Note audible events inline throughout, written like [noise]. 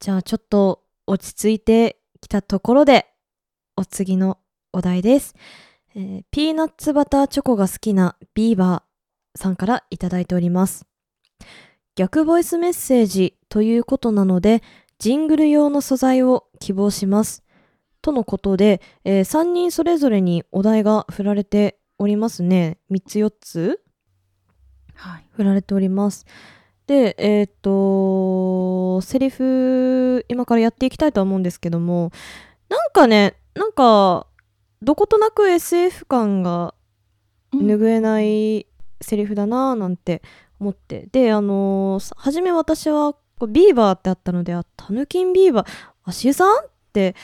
じゃあちょっと落ち着いてきたところで、お次のお題です。えーピーナッツバターチョコが好きなビーバーさんからいただいております。逆ボイスメッセージということなので、ジングル用の素材を希望します。とのことで、え3人それぞれにお題が振られておりますね。3つ4つはい。振られております。で、えーっと、セリフ、今からやっていきたいとは思うんですけども、なんかね、なんか、どことなく SF 感が拭えないセリフだなぁなんて思って。で、あのーさ初め私は、ビーバーってあったので、あ、タヌキンビーバー、足湯さんって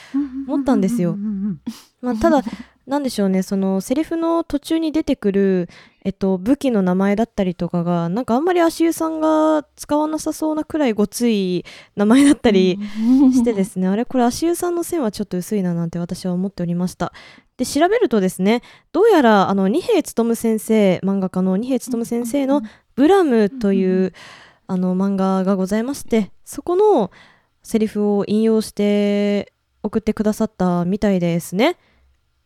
思ったんですようんうんうんまあ、ただ、なんでしょうね、そのセリフの途中に出てくる、えっと、武器の名前だったりとかが、なんかあんまり足湯さんが使わなさそうなくらいごつい名前だったりしてですね、あれこれ足湯さんの線はちょっと薄いななんて私は思っておりました。で、調べるとですね、どうやら、あの、二平勉先生、漫画家の二平勉先生のブラムという、あの、漫画がございまして、そこのセリフを引用して送ってくださったみたいですね。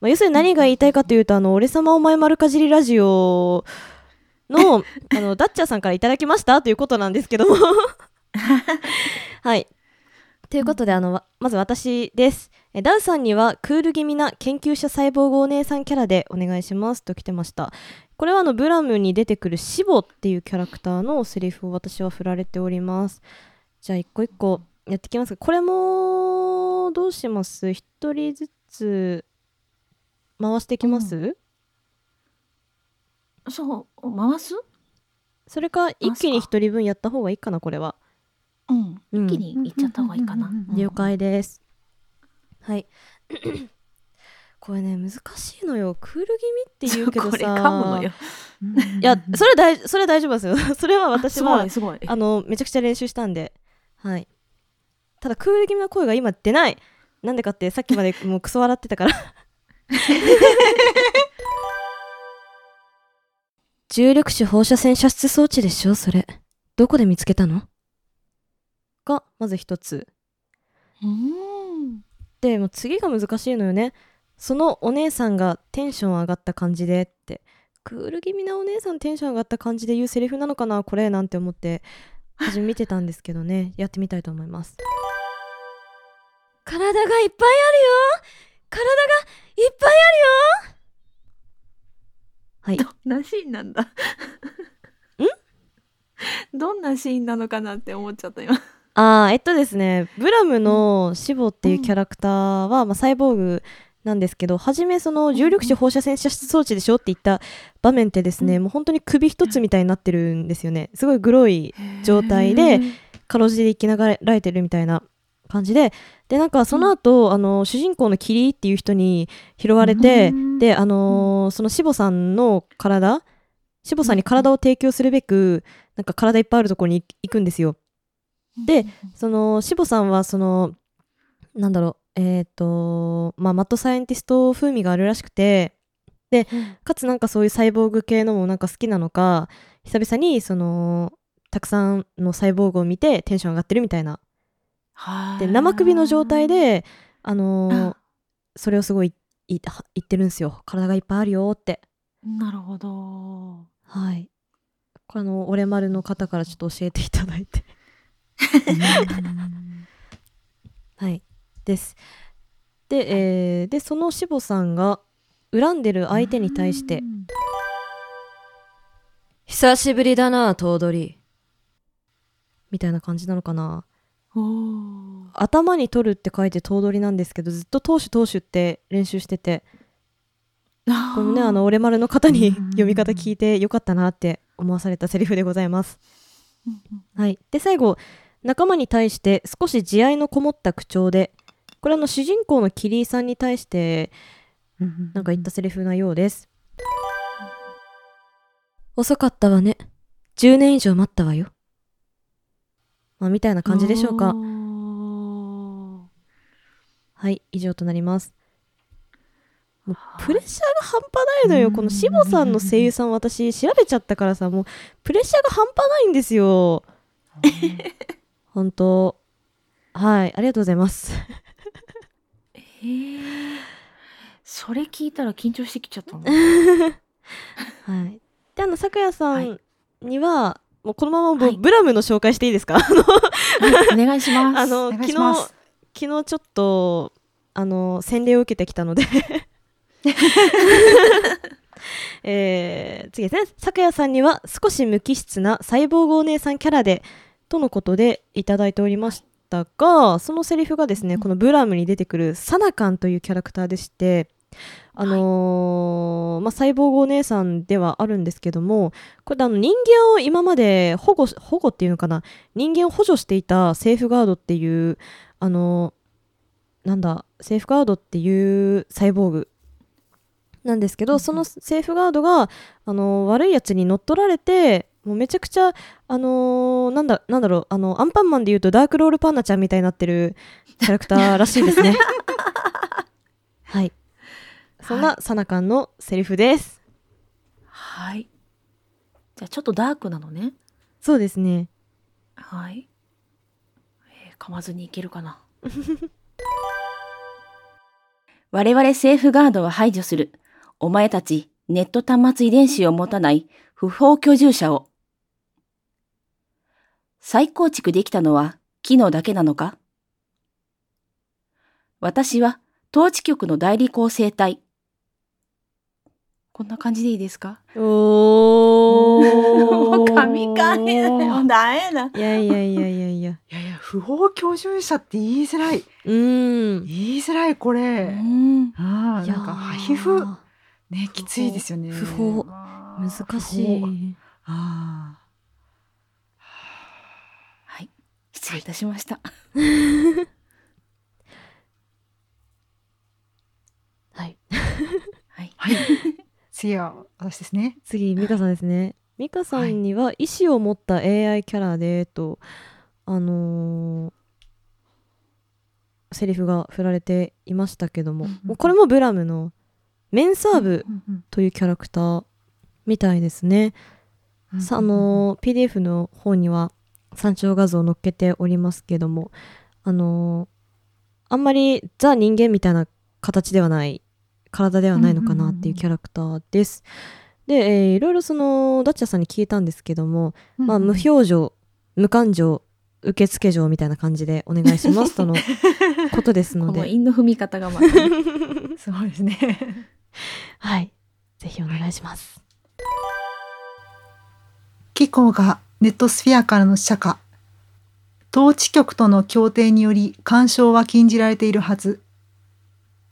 まあ、要するに何が言いたいかというと、あの、俺様お前丸かじりラジオの、[laughs] あの、ダッチャーさんからいただきましたということなんですけども。[laughs] はい。ということで、あの、わまず私です。えダウさんにはクール気味な研究者サイボーグお姉さんキャラでお願いしますと来てました。これはあの、ブラムに出てくるシボっていうキャラクターのセリフを私は振られております。じゃあ、一個一個やっていきますが、これも、どうします？一人ずつ回していきます、そう、回す？それか一気に一人分やった方がいいかなこれは、うん。うん。一気に行っちゃった方がいいかな。うん了解です。はい。[clears throat] これね難しいのよ。クール気味って言うけどさ。いやそれは大それは大丈夫ですよ。[laughs] それは私は。あのめちゃくちゃ練習したんで。はい。ただクール気味な声が今出ない。なんでかってさっきまでもうクソ笑ってたから [laughs] 重力子放射線射出装置でしょそれ。どこで見つけたの？がまず一つ。うん。でもう次が難しいのよね。そのお姉さんがテンション上がった感じでって。クール気味なお姉さんテンション上がった感じで言うセリフなのかなこれなんて思って初め見てたんですけどね。やってみたいと思います。[laughs] 体がいっぱいあるよ体がいっぱいあるよ。はい。どんなシーンなんだ？ん？どんなシーンなのかなって思っちゃった今。あーえっとですねブラムのシボっていうキャラクターは、まあ、サイボーグなんですけど初めその重力子放射線射出装置でしょって言った場面ってですね、うん。もう本当に首一つみたいになってるんですよね。すごいグロい状態でかろうじて生きながらえてるみたいな感じで。でなんかその後、あの主人公のキリっていう人に拾われて、うん。であのーそのシボさんの体シボさんに体を提供するべくなんか体いっぱいあるところに行くんですよ。でそのシボさんはそのなんだろうえっ、とまあマッドサイエンティスト風味があるらしくてかつなんかそういうサイボーグ系のもなんか好きなのか久々にそのたくさんのサイボーグを見てテンション上がってるみたいなで生首の状態であのーあ。それをすごい言ってるんですよ。体がいっぱいあるよって。なるほど。はい。これあの俺丸の方からちょっと教えていただいて。[laughs] はい。です。で,、えーでそのしぼさんが恨んでる相手に対して「久しぶりだな頭取」みたいな感じなのかな頭に取るって書いて頭取なんですけどずっと投手投手って練習してて。このねあの俺丸の方にうん読み方聞いてよかったなって思わされたセリフでございます。はい、で最後仲間に対して少し慈愛のこもった口調でこれあの主人公のキリーさんに対してなんか言ったセリフなようです。遅かったわね。10年以上待ったわよまあみたいな感じでしょうか。はい以上となります。プレッシャーが半端ないのよ。このしぼさんの声優さん私調べちゃったからさもうプレッシャーが半端ないんですよ。本当。はいありがとうございます。えー、それ聞いたら緊張してきちゃったな。[laughs] はい。であの咲夜さんには、もうこのままもうはい。ブラムの紹介していいですか？お願いします。あの昨日昨日ちょっとあの洗礼を受けてきたので。[laughs] えー、次ですね。咲夜さんには少し無機質なサイボーグお姉さんキャラでとのことでいただいておりましたがそのセリフがですね、うん。このブラムに出てくるサナカンというキャラクターでしてあのーまあ、サイボーグお姉さんではあるんですけどもこれあの人間を今まで保護し保護っていうのかな？人間を補助していたセーフガードっていうあのなんだ？セーフガードっていうサイボーグなんですけど、そのセーフガードがあの悪いやつに乗っ取られてもうめちゃくちゃあのーなんだなんだろう？あのアンパンマンでいうとダークロールパンナちゃんみたいになってるキャラクターらしいですね。[laughs] はいそんなサナカンのセリフですはい。じゃあちょっとダークなのね。そうですねはい。えー噛まずにいけるかな。[laughs] 我々セーフガードは排除する。お前たちネット端末遺伝子を持たない不法居住者を。再構築できたのは機能だけなのか？私は統治局の代理構成体。こんな感じでいいですか？お [laughs] もう神々だよ。だえな。いやいやいやいやいや。いやいや不法居住者って言いづらい。うーん。言いづらいこうれ、ん。あなんか皮膚ねきついですよね。不法。あー難しい。不法。あはい。失礼いたしました。はい。はい。ーはい [laughs] 次は私ですね。次ミカさんですね。ミカさんには意志を持った AI キャラでとあのーセリフが振られていましたけども、うんうんもうこれもブラムのメンサーブうんうんというキャラクターみたいですね、うんさあのー PDF の方には参照画像を載っけておりますけどもあのーあんまりザ人間みたいな形ではない体ではないのかなっていうキャラクターです。で、えーいろいろそのダッチャさんに聞いたんですけども、まあ、無表情無感情受付嬢みたいな感じでお願いしますとの [laughs] ことですのこので、韻の踏み方がまたね、すごいですね。はい、ぜひお願いします。機構がネットスフィアからの使者か統治局との協定により干渉は禁じられているはず。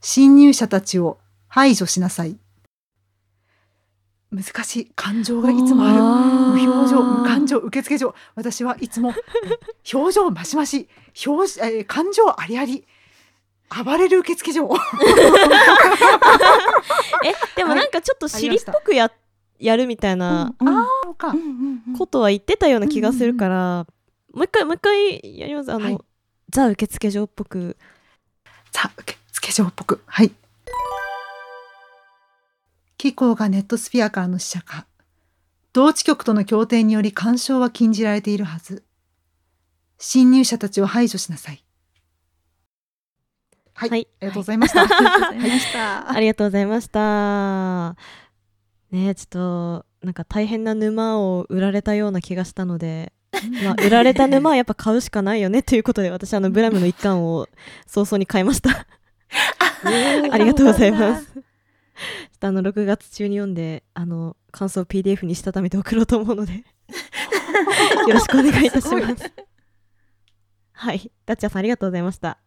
侵入者たちを排除しなさい。難しい。感情がいつもある。無表情無感情受付嬢私はいつも [laughs] 表情マシマシ表情、えー感情ありあり。暴れる受付嬢 [laughs] えでもなんかちょっと尻っぽくややるみたいなことは言ってたような気がするから、もう一回もう一回やります。あの、はい。ザ受付嬢っぽく。さあ受付嬢っぽく。はい機構がネットスフィアからの使者か。同地局との協定により干渉は禁じられているはず。侵入者たちを排除しなさい。はい、はい。ありがとうございました、ありがとうございました。ありがとうございました。[laughs] ねちょっとなんか大変な沼を売られたような気がしたのでまあ、売られた沼はやっぱ買うしかないよねということで私あのブラムの一巻を早々に買いました。[laughs] [laughs] ありがとうございます。ちょっとあの6月中に読んであの感想を PDF にしたためて送ろうと思うので。[laughs] よろしくお願いいたします。はい、ダッチャーさんありがとうございました。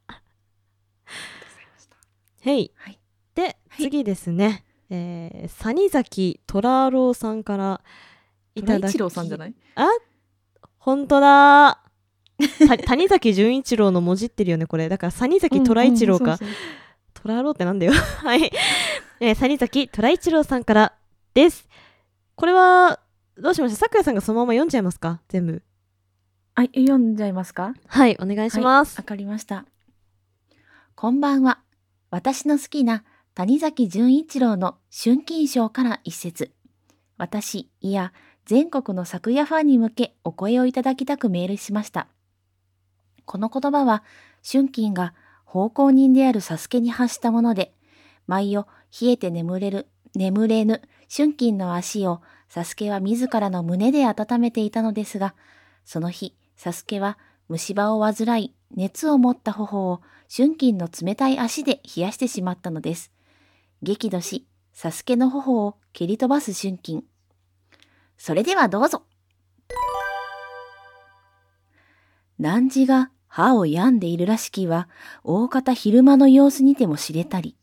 はい。で、はい。次ですね、えー、サ崎虎郎さんからいただき。虎一郎さんじゃない？あ？本当だ。[laughs] た谷崎潤一郎の文字ってるよねこれ。だから谷崎虎一郎か、うんうんそうそう虎郎ってなんだよ [laughs] はい、えー、谷崎虎一郎さんからですこれはどうしました？さくやさんがそのまま読んじゃいますか？全部あ読んじゃいますか？はいお願いします、わかりました。こんばんは。私の好きな谷崎潤一郎の春金賞から一節。私、いや、全国の昨夜ファンに向けお声をいただきたくメールしました。この言葉は、春金が奉公人であるサスケに発したもので、毎夜冷えて眠れる、眠れぬ春金の足をサスケは自らの胸で温めていたのですが、その日、サスケは虫歯を患い、熱を持った頬を春金の冷たい足で冷やしてしまったのです。激怒し、サスケの頬を蹴り飛ばす春金。それではどうぞ。汝が歯を病んでいるらしきは、大方昼間の様子にても知れたり、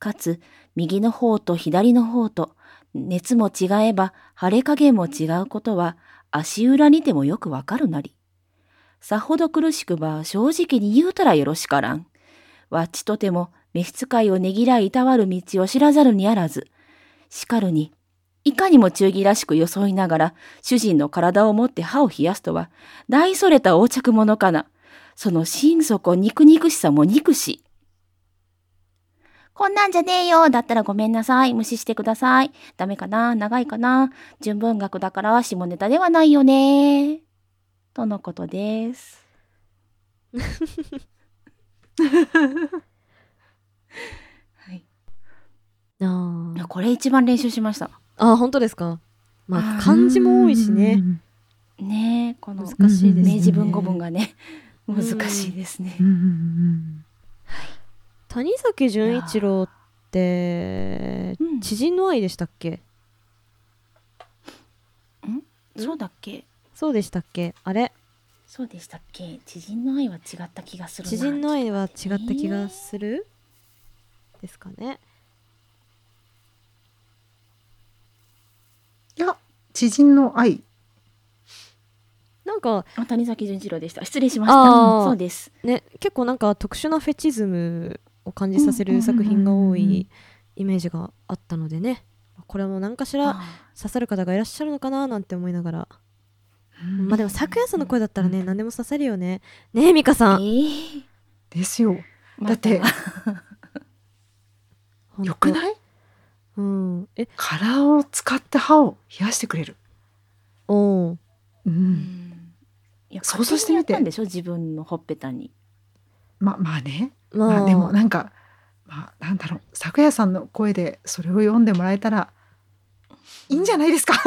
かつ、右の方と左の方と、熱も違えば腫れ加減も違うことは、足裏にてもよくわかるなり。さほど苦しくば正直に言うたらよろしからん。わっちとても召使いをねぎらいいたわる道を知らざるにあらず、しかるに、いかにも忠義らしく装いながら、主人の体を持って歯を冷やすとは、大それた横着者かな。その心底肉々しさも憎し。こんなんじゃねえよ。だったらごめんなさい。無視してください。ダメかな？長いかな？純文学だから下ネタではないよね。とのことです。[laughs] はい。あいーやこれ一番練習しました。あー本当ですか？まあ漢字も多いしねねえ、この難しいですね明治文語文がね、うん難しいですね。うん。うんうん谷崎潤一郎ってうん。知人の愛でしたっけ？そうだっけ？そうでしたっけ？あれ？そうでしたっけ？知人の愛は違った気がするな。知人の愛は違った気がする？ですかね。いや知人の愛か。あ谷崎潤一郎でした。失礼しました。そうです。ね結構なんか特殊なフェチズムを感じさせる作品が多いイメージがあったのでね。これはもう何かしらあ刺さる方がいらっしゃるのかななんて思いながら。まあでも咲夜さんの声だったらね何でも刺さるよね。ねえミカさん。ーえー。ですよ。まだって。よくない？うん。え。殻を使って歯を冷やしてくれる、おうう、うん想像してみて。勝手にやったんでしょ？自分のほっぺたに。ままあね。まあ、まあでもなんかまあなんだろう。咲夜さんの声でそれを読んでもらえたらいいんじゃないですか？[laughs]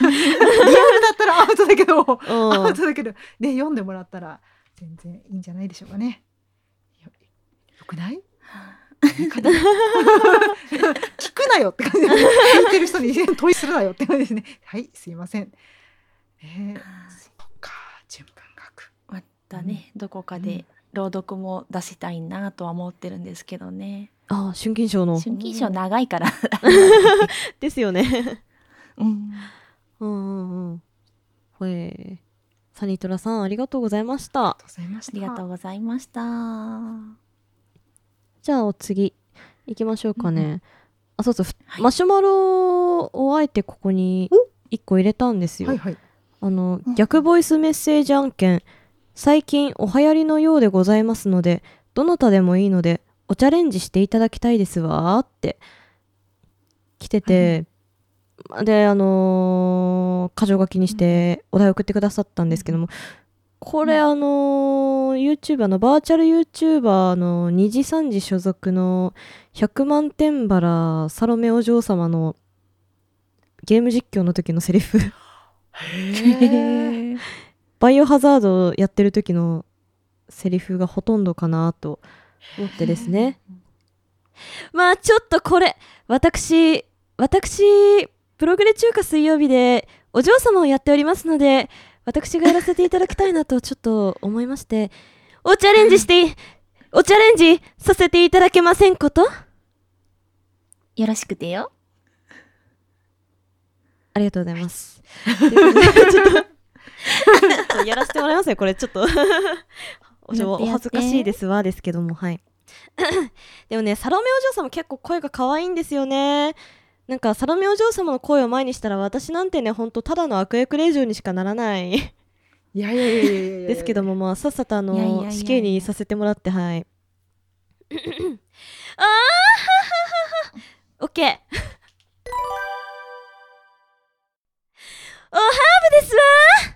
リアルだったら [laughs] アウトだけどうん。アウトだけどね読んでもらったら全然いいんじゃないでしょうかね。よよくない？[laughs] 聞くなよって感じで聞いてる人に問いするなよって感じですね。はいすいません。えー、またね、どこかで朗読も出したいなとは思ってるんですけどね。あ春金賞の。春金賞長いから。[laughs] ですよね。[laughs] うん。うんうんうん。ほえサニートラさんありがとうございました。ありがとうございました。ありがとうございました。じゃあお次行きましょうかね、うんあそうそう、ふはい。マシュマロをあえてここに1個入れたんですよ、はいはい。あのうん。逆ボイスメッセージ案件最近お流行りのようでございますのでどなたでもいいのでおチャレンジしていただきたいですわーって来てて、であのー箇条書きにしてお題を送ってくださったんですけども、これ、うんあのー、YouTuber のバーチャル YouTuber の2時3時所属の100万点バラサロメお嬢様のゲーム実況の時のセリフ。へえ [laughs] バイオハザードやってる時のセリフがほとんどかなと思ってですね。[laughs] まあちょっとこれ、私、私、プログレ中華水曜日でお嬢様をやっておりますので、私がやらせていただきたいなとちょっと思いまして、おチャレンジして、おチャレンジさせていただけませんこと？よろしくてよありがとうございます。[laughs] ということでちょっとちょっとやらせてもらいますよ、これちょっと。[laughs] お恥ずかしいですわ、ですけども、はい。[laughs] でもね、サロメお嬢様結構声が可愛いんですよね。なんか、サロメお嬢様の声を前にしたら、私なんてね、ほんとただの悪役令嬢にしかならないいやいやいやいやいやいやですけども、まあ、さっさとあの、死刑にさせてもらって、はい。[laughs] あーははははオッケー。おハーブですわ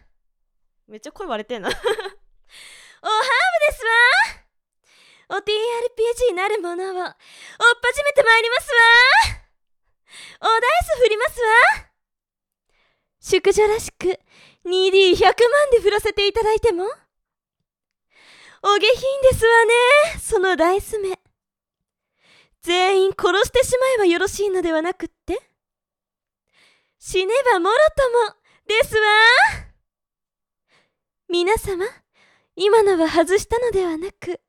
めっちゃ声割れてんな。[laughs] おハーブですわ。お TRPG なるものを、おっぱじめてまいりますわ。おダイス振りますわ。淑女らしく 2D100 万で振らせていただいても。お下品ですわね、そのダイス目。全員殺してしまえばよろしいのではなくって。死ねばもろともですわ。皆様、今のは外したのではなく、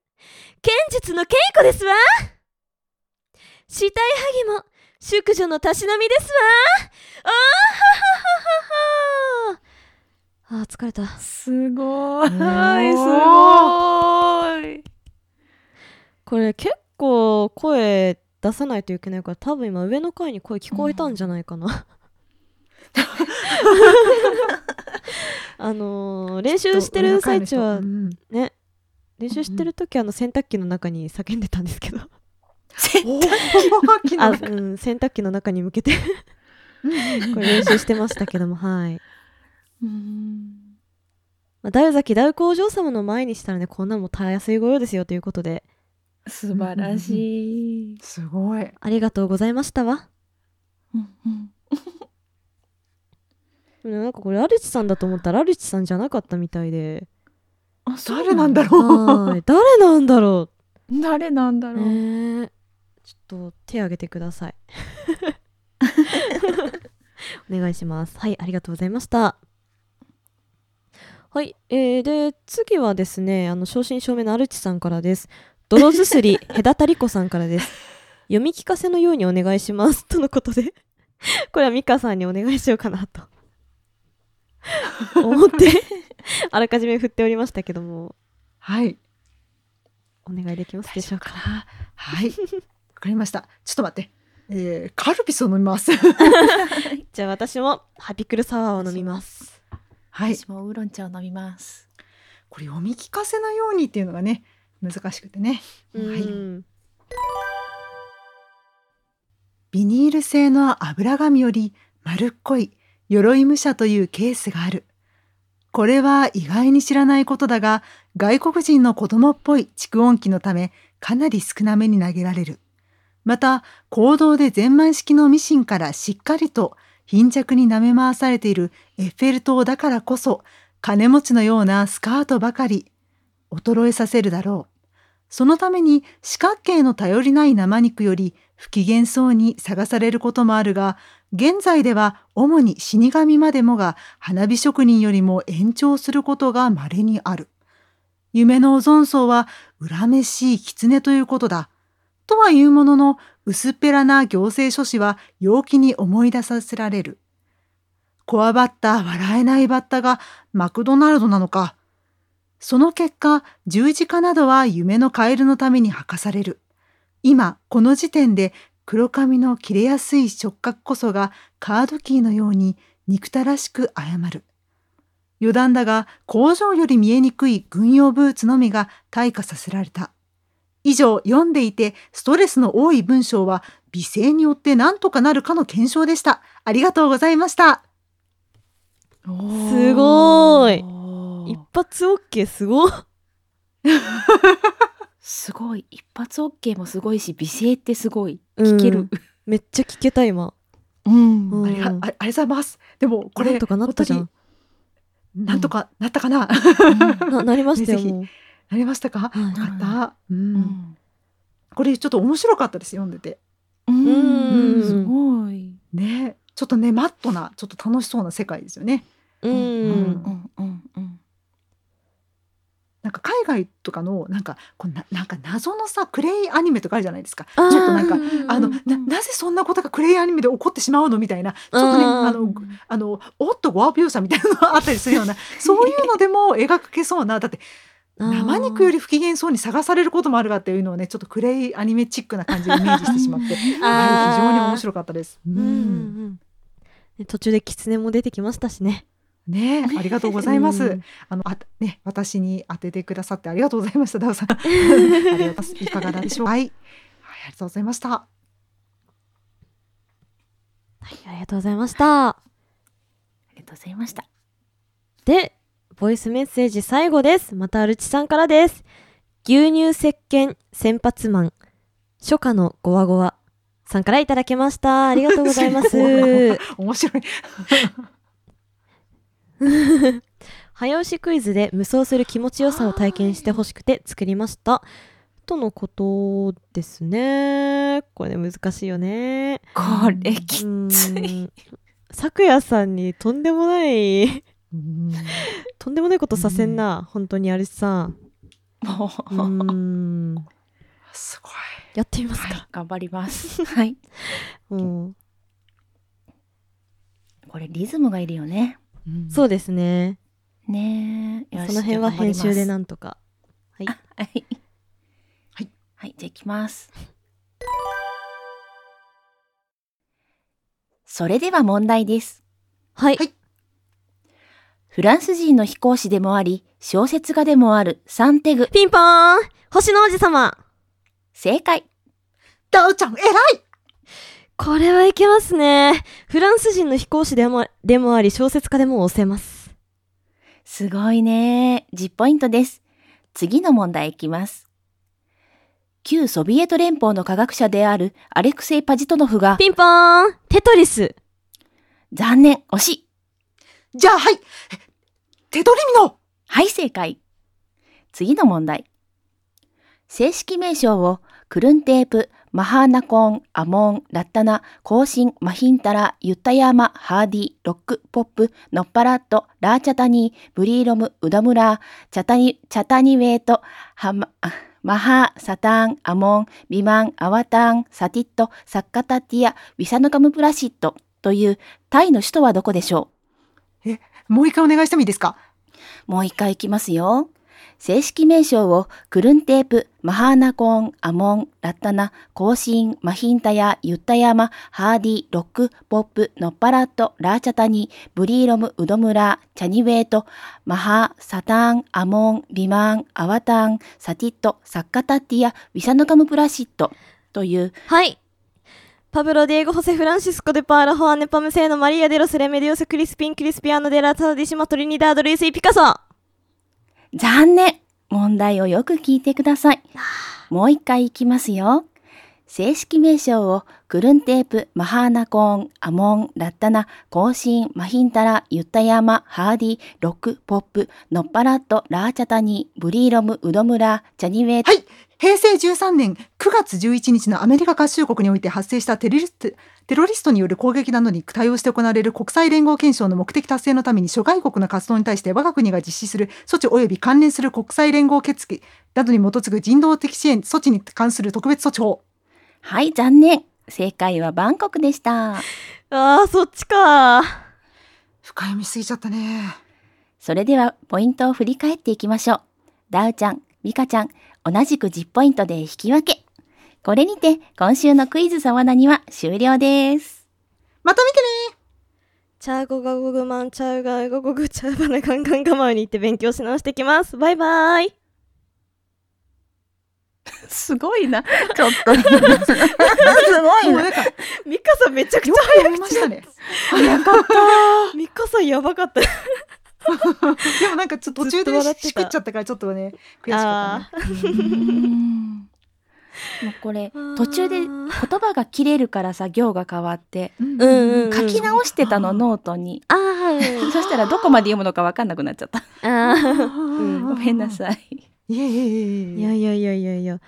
剣術の稽古ですわ死体剥ぎも、淑女のたしなみですわあはははははあー疲れた。すごい。すーごい。これ結構声出さないといけないから多分今上の階に声聞こえたんじゃないかな。[laughs] あのー練習してる最中はうん。ね練習してる時はあの洗濯機の中に叫んでたんですけど。おー [laughs] あ、うん、洗濯機の中に向けて。これ練習してましたけどもはい、うん。まあ、ダウザキダウ工場様の前にしたらねこんなもんたやすいご用ですよということで。素晴らしい。すごい。ありがとうございましたわ。うんうんなんかこれアルチさんだと思ったらアルチさんじゃなかったみたいで。あ誰なんだろう。はい。誰なんだろ誰なんだうろう。ねえ。ちょっと手挙げてください。[laughs] お願いします。はいありがとうございました。はい、えー、で次はですねあの正真正銘のアルチさんからです。泥ずすり [laughs] 隔たり子さんからです。読み聞かせのようにお願いします。とのことで。これはミカさんにお願いしようかなと [laughs] 思ってあらかじめ振っておりましたけどもはい。お願いできますでしょうか？はい。わかりました。ちょっと待って。えー、カルピスを飲みます。[laughs] じゃあ私もハピクルサワーを飲みますはい。私もウーロン茶を飲みます。これ読み聞かせのようにっていうのがね、難しくてね。はい。うんビニール製の油紙より丸っこい鎧武者というケースがある。これは意外に知らないことだが、外国人の子供っぽい蓄音機のため、かなり少なめに投げられる。また、行動で全満式のミシンからしっかりと貧弱に舐め回されているエッフェル塔だからこそ、金持ちのようなスカートばかり衰えさせるだろう。そのために四角形の頼りない生肉より不機嫌そうに探されることもあるが、現在では主に死神までもが花火職人よりも延長することが稀にある。夢のオゾン層は恨めしい狐ということだ。とはいうものの、薄っぺらな行政書士は陽気に思い出させられる。こわばった笑えないバッタがマクドナルドなのか。その結果、十字架などは夢のカエルのために吐かされる。今、この時点で黒髪の切れやすい触覚こそがカードキーのように憎たらしく謝る。余談だが工場より見えにくい軍用ブーツのみが退化させられた。以上読んでいてストレスの多い文章は美声によって何とかなるかの検証でした。ありがとうございました。すごーい一発 OK すごい [laughs] すごい。一発 OK もすごいし、美声ってすごい。うん。聞ける。めっちゃ聞けた今。うん。うん。ありがああありがとうございます。でもこれなんとかなったじゃん。なんとかなったかな、ななりましたよぜひ。もう。なりましたか、はい。よかった、うん。うん。これちょっと面白かったです読んでて。うん。うん。すごい。ね。ちょっとねマットなちょっと楽しそうな世界ですよね。うん、うんうんうんうん。なんか海外とかのなんかこうななんか謎のさクレイアニメとかあるじゃないですか。ちょっとなんかあのうんななぜそんなことがクレイアニメで起こってしまうの？みたいな。ちょっとねうんあのあのおっとご描写みたいなのがあったりするような [laughs] そういうのでも描けそうなだって生肉より不機嫌そうに探されることもあるがっていうのをねちょっとクレイアニメチックな感じでイメージしてしまって、[laughs] はい、非常に面白かったです。ううんうん途中で狐も出てきましたしねねえありがとうございます。うんあのあね私に当ててくださってありがとうございました [laughs] ダウさん。ありがとうございますいかがでしょうか。はい、はい、ありがとうございました。はいありがとうございましたありがとうございました。でボイスメッセージ最後ですまたアルチさんからです牛乳石鹸先発マン、初夏のゴワゴワさんからいただきました。ありがとうございます。面白い。[laughs] 早押しクイズで無双する気持ちよさを体験してほしくて作りました。とのことですね。これ難しいよね。これきつい。うん。咲夜さんにとんでもない、うんとんでもないことさせんな。本当にあれさ。もうう、ん。すごい。やってみますはいか。、頑張ります。はい。[laughs] うん。これリズムがいるよね。そうですね。ねその辺は編集でな。なんとか。はい。はい。はい。はい、じゃあ行きます。それでは問題です。はい。はいフランス人の飛行士でもあり、小説家でもあるサンテグ。ピンポーン星の王子様正解。ダウちゃん、偉いこれはいけますね。フランス人の飛行士でもでもあり、小説家でも押せます。すごいね。10ポイントです。次の問題いきます。旧ソビエト連邦の科学者であるアレクセイ・パジトノフが、ピンポーンテトリス残念、惜しい。じゃあ、はい。手取りみのはい、正解。次の問題。正式名称をクルンテープ、マハーナコン、アモン、ラッタナ、コーシン、マヒンタラ、ユッタヤマ、ハーディ、ロック、ポップ、ノッパラット、ラーチャタニー、ブリーロム、ウダムラー、チャタニ、チャタニウェイト、ハマ、あマハ、サタン、アモン、ビマン、アワタン、サティット、サッカタティア、ウィサヌカムプラシットというタイの首都はどこでしょう？もう一回お願いしてもいいですか？もう一回いきますよ。正式名称をクルンテープ、マハーナコン、アモン、ラッタナ、コーシン、マヒンタヤ、ユッタヤマ、ハーディ、ロック、ポップ、ノッパラット、ラーチャタニ、ブリーロム、ウドムラ、チャニウェイト、マハー、サタン、アモン、ビマン、アワタン、サティット、サッカタッティア、ウィサヌカムプラシットというはい。パブロ・ディエゴ・ホセ・フランシスコ・デ・パーラ・ホアネ・パム・セーノ・マリア・デロス・レメディオス・クリスピン・クリスピアノ・デラ・タディシマ・トリニダード・ルイス・イ・ピカソ残念問題をよく聞いてください。もう一回いきますよ。正式名称をクルンテープ、マハーナコーン、アモン、ラッタナ、コーシン、マヒンタラ、ユッタヤマ、ハーディ、ロック、ポップ、ノッパラット、ラーチャタニ、ブリーロム、ウドムラ、チャニウェイ。はい。平成13年9月11日のアメリカ合衆国において発生したテロリストテロリストによる攻撃などに対応して行われる国際連合憲章の目的達成のために諸外国の活動に対して我が国が実施する措置及び関連する国際連合決議などに基づく人道的支援措置に関する特別措置法。はい、残念。正解はバンコクでした。あー、そっちか深読みしすぎちゃったね。それではポイントを振り返っていきましょう。ダウちゃん、ミカちゃん、同じく10ポイントで引き分け。これにて今週のクイズサワナには終了です。また見てねチャーゴガゴグマンチャウガゴゴグチャーバナガンガンガマウに行って勉強し直してきます。バイバイ [laughs] すごいな。ちょっと。[laughs] すごもうなんか、よミカさんめちゃくちゃ早く読みましたね。早かった。ミカさんやばかった。[laughs] でもなんかちょっと途中で笑ってた。しくっちゃったからちょっとね、悔しかったね。もうこれ途中で言葉が切れるからさ行が変わって。うん。うんうん書き直してたのノートに、あーそしたらどこまで読むのか分かんなくなっちゃった。うん [laughs] ごめんなさい。いえいえいえいえいやいやいやいやいや。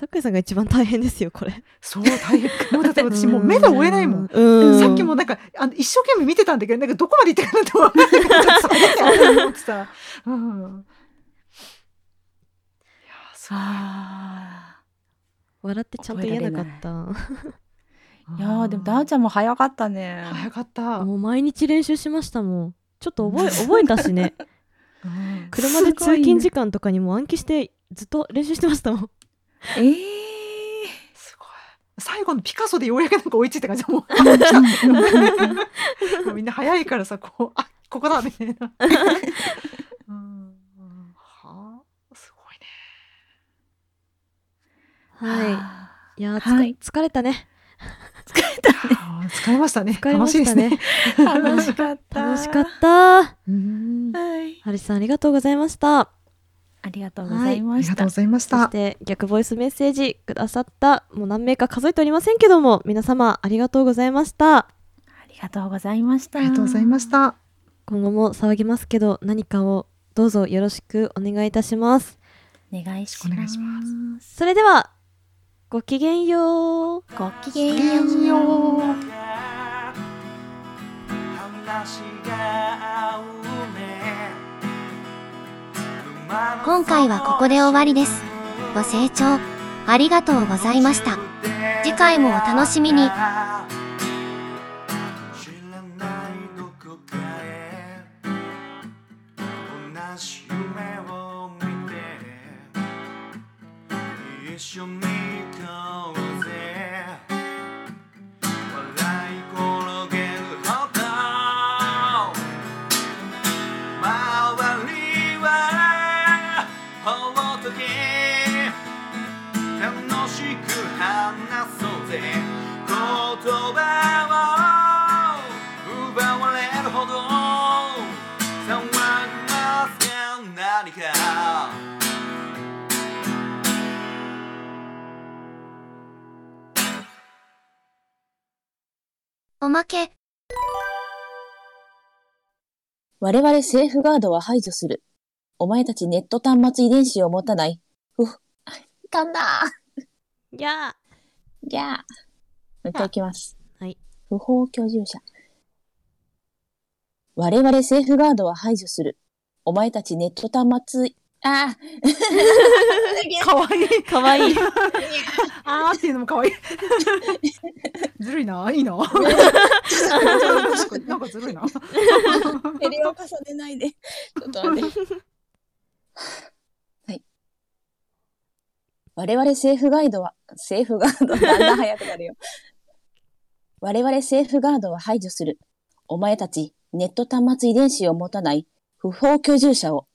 桜井さんが一番大変ですよ、これ。そう大変もうだって私もう目が追えないもん。うん。さっきもなんかあの一生懸命見てたんだけどなんかどこまで行ってるのって分かんなっちゃったと思ってさ。[laughs] うん。いやそうあ笑ってちゃんと言えなかった。ーいやーでもダウちゃんも早かったね早かった。もう毎日練習しましたもん。ちょっと覚え、覚えたしね。[laughs] うん車で通勤時間とかにも暗記してずっと練習してましたもん。えー、すごい。最後のピカソでようやくなんか追いついた感じ [laughs] もうみんな早いからさこうあここだみたいな。うんうんはあすごいね。はい。いやはい疲れたね。疲れましたね。[laughs] 疲れま楽しいしたですねね。。楽しかった楽しかった。うんはいハリさんありがとうございました。ありがとうございあました。りがとうございまし。そしたて逆ボイスメッセージくださったもう何名か数えておりませんけども皆様ありがとうございましたありがとうございました。ありがとうございまし。た。今後も騒ぎますけど何かをどうぞよろしくお願いいたしますお願いしお願ます。いしまそれではごきげんようごきげんごきげんよう。今回はここで終わりです。ご清聴ありがとうございました。次回もお楽しみに。一緒におまけ。我々セーフガードは排除する。お前たちネット端末遺伝子を持たない。ふふ。噛んだいやじゃあ。もう一回いきます。はい。不法居住者。我々セーフガードは排除する。お前たちネット端末、あかわいい。ーかわいい [laughs] あーっていうのもかわいい。[laughs] ずるいな。いいな。[laughs] なんかずるいな。あ、ペレを重ねないで。ちょっと待って。はい。我々セーフガイドは、セーフガード、だんだん早くなるよ。我々セーフガードは排除する。お前たち、ネット端末遺伝子を持たない不法居住者を